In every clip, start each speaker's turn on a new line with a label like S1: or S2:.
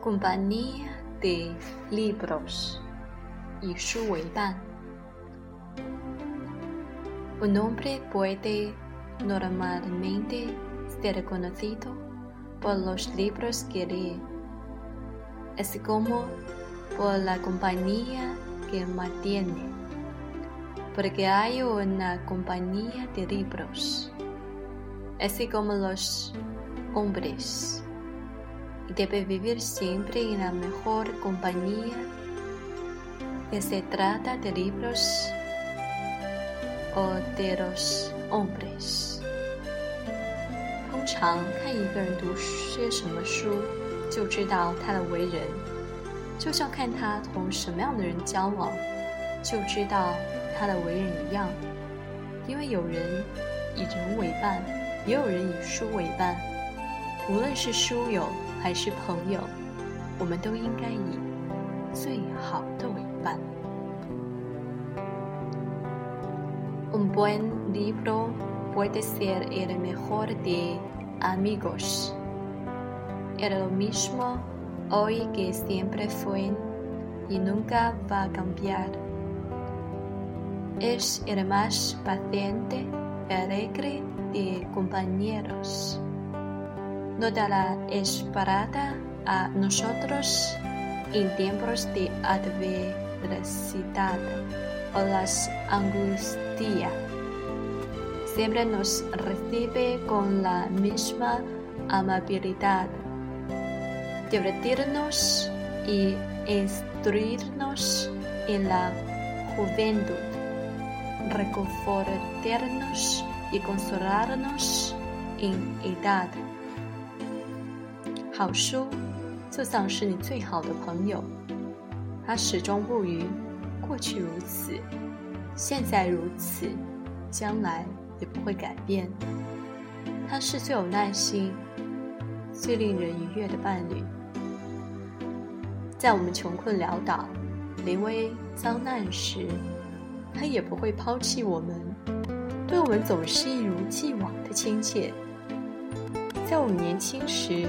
S1: compañía de libros y su vida. Un hombre puede normalmente ser conocido por los libros que lee, así como por la compañía que mantiene, porque hay una compañía de libros, así como los hombres. Debe vivir siempre en la mejor compañía. De se trata de libros o de los hombres。通常看一个人读些什么书，就知道他的为人，就像看他同什么样的人交往，就知道他的为人一样。因为有人以人为伴，也有人以书为伴。Un buen libro puede ser el mejor de amigos. Era lo mismo hoy que siempre fue y nunca va a cambiar. Es el más paciente y alegre de compañeros. No dará esperanza a nosotros en tiempos de adversidad o las angustias. Siempre nos recibe con la misma amabilidad. Divertirnos y instruirnos en la juventud, reconfortarnos y consolarnos en edad. 好书就像是你最好的朋友，他始终不渝，过去如此，现在如此，将来也不会改变。他是最有耐心、最令人愉悦的伴侣。在我们穷困潦倒、临危遭难时，他也不会抛弃我们，对我们总是一如既往的亲切。在我们年轻时，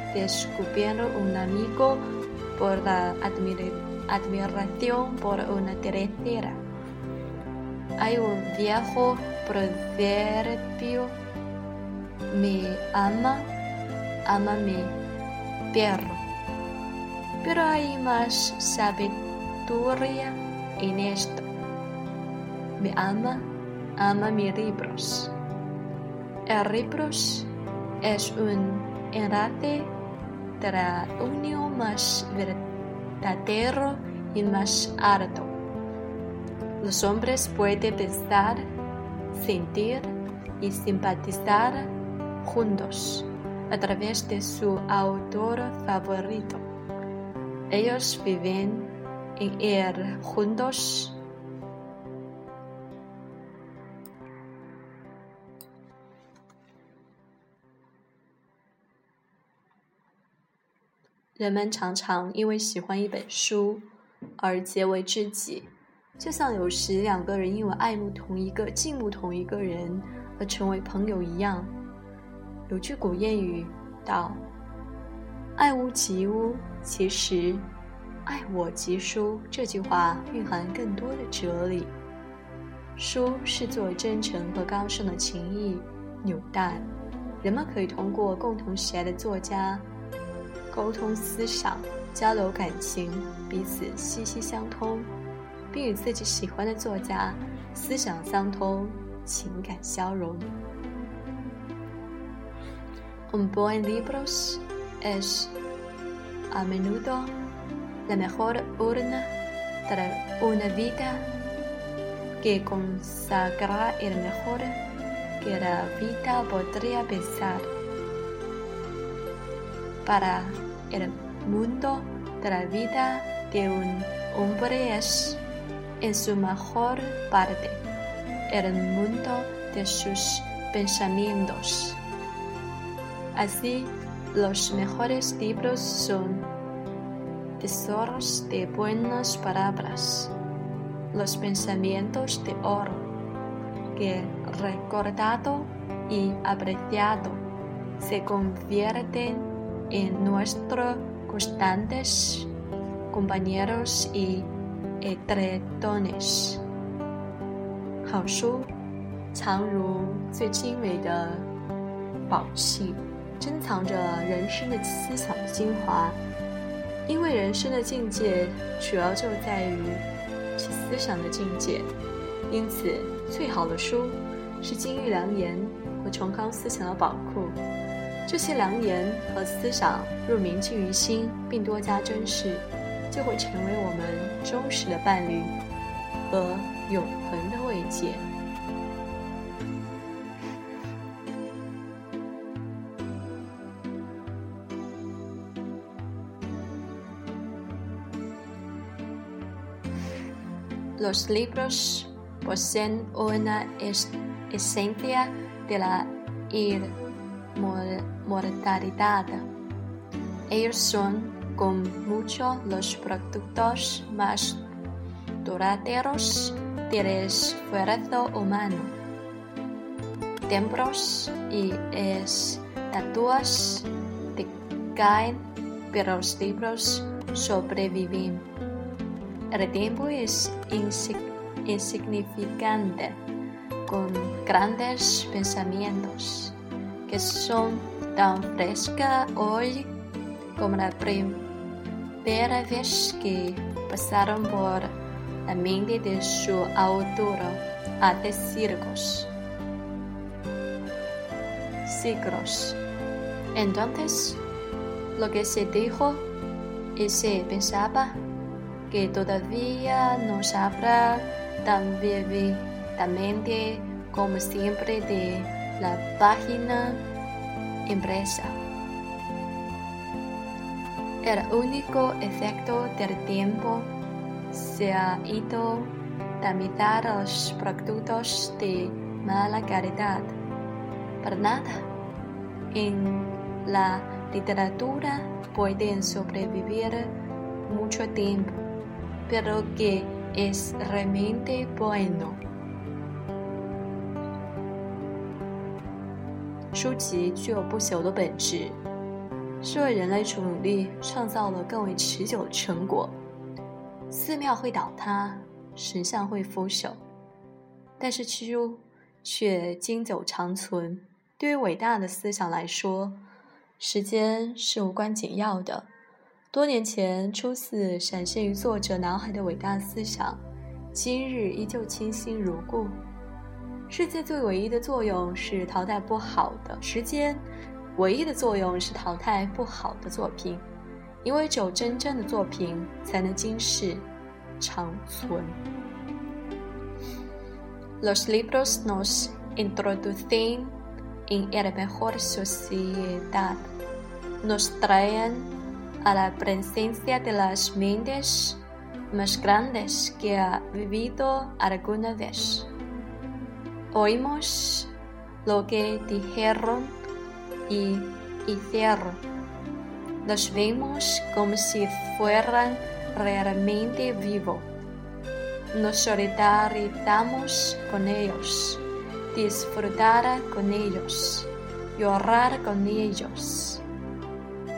S1: descubriendo un amigo por la admiración por una tercera. Hay un viejo proverbio, me ama, ama mi perro. Pero hay más sabiduría en esto. Me ama, ama mis libros. El libros es un enlace unión más verdadero y más harto. Los hombres pueden pensar, sentir y simpatizar juntos a través de su autor favorito. Ellos viven en él juntos 人们常常因为喜欢一本书而结为知己，就像有时两个人因为爱慕同一个、敬慕同一个人而成为朋友一样。有句古谚语道：“爱屋及乌”，其实，“爱我及书”这句话蕴含更多的哲理。书是作为真诚和高尚的情谊纽带，人们可以通过共同喜爱的作家。沟通思想，交流感情，彼此息息相通，并与自己喜欢的作家思想相通，情感交融。Un buen libro es, a menudo, la mejor urna d a una vida que consagrará el mejor que la vida podría pensar. para el mundo de la vida de un hombre es, en su mejor parte, el mundo de sus pensamientos. Así, los mejores libros son tesoros de buenas palabras, los pensamientos de oro, que recordado y apreciado se convierten en nuestro constantes compañeros y tretones。
S2: 好书藏如最精美的宝器，珍藏着人生的思想精华。因为人生的境界主要就在于其思想的境界，因此最好的书是金玉良言和崇高思想的宝库。这些良言和思想，若铭记于心并多加珍视，就会成为我们忠实的伴侣和永恒的慰藉。
S1: Los libros poseen una esencia de la ir mortalidad. Ellos son con mucho los productos más duraderos del esfuerzo humano. Templos y estatuas caen pero los libros sobreviven. El tiempo es insignificante, con grandes pensamientos. que são tão fresca hoje como na primeira vez que passaram por A mente de sua altura até círculos. Ciclos. Então, o que se dijo e se pensava que todavía não sabrá tão vividamente como sempre de la página impresa. El único efecto del tiempo se ha ido a los productos de mala calidad. Para nada, en la literatura pueden sobrevivir mucho tiempo, pero que es realmente bueno.
S2: 书籍具有不朽的本质，是为人类努力创造了更为持久的成果。寺庙会倒塌，神像会腐朽，但是书却经久长存。对于伟大的思想来说，时间是无关紧要的。多年前初次闪现于作者脑海的伟大思想，今日依旧清新如故。世界最唯一的作用是淘汰不好的，时间，唯一的作用是淘汰不好的作品，因为只有真正的作品才能经世长存。
S1: Los libros nos introducen en e la mejor sociedad, nos traen a la presencia de las mentes más grandes que ha vivido alguna vez. oímos lo que dijeron y hicieron. Nos vemos como si fueran realmente vivos. Nos solidarizamos con ellos, disfrutar con ellos, llorar con ellos.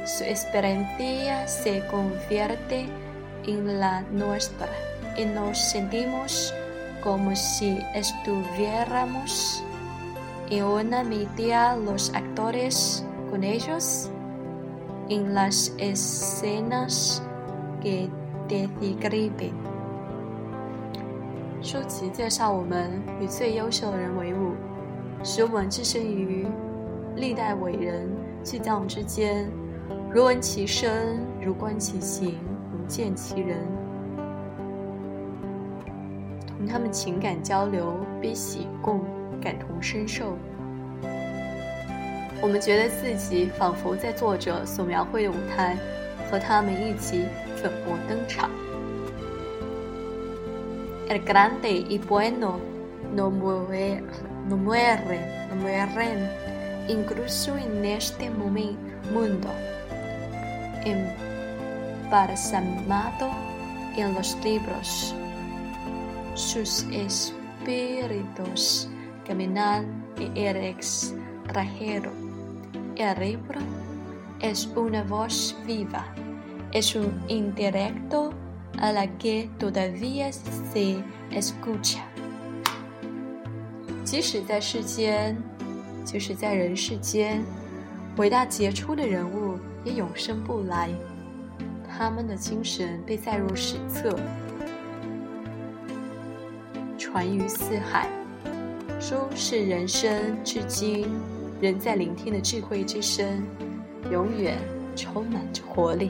S1: Su experiencia se convierte en la nuestra y nos sentimos
S2: 书籍介绍我们与最优秀的人为伍，使我们置身于历代伟人巨匠之间，如闻其声，如观其行，如见其人。他们情感交流、悲喜共、感同身受。我们觉得自己仿佛在作者所描绘的舞台，和他们一起粉墨登场。
S1: El grande y bueno no muere, no muere, no muere, incluso en este muy mundo embalsamado en los libros. Sus espíritus caminan y eres trajero. El libro es una voz viva, es un indirecto a la que todavía se escucha.
S2: Si se en el mundo si se da en el sitio, cuidado de la gente y de la gente, la gente se va a ver. 传于四海，书是人生至今仍在聆听的智慧之声，永远充满着活力。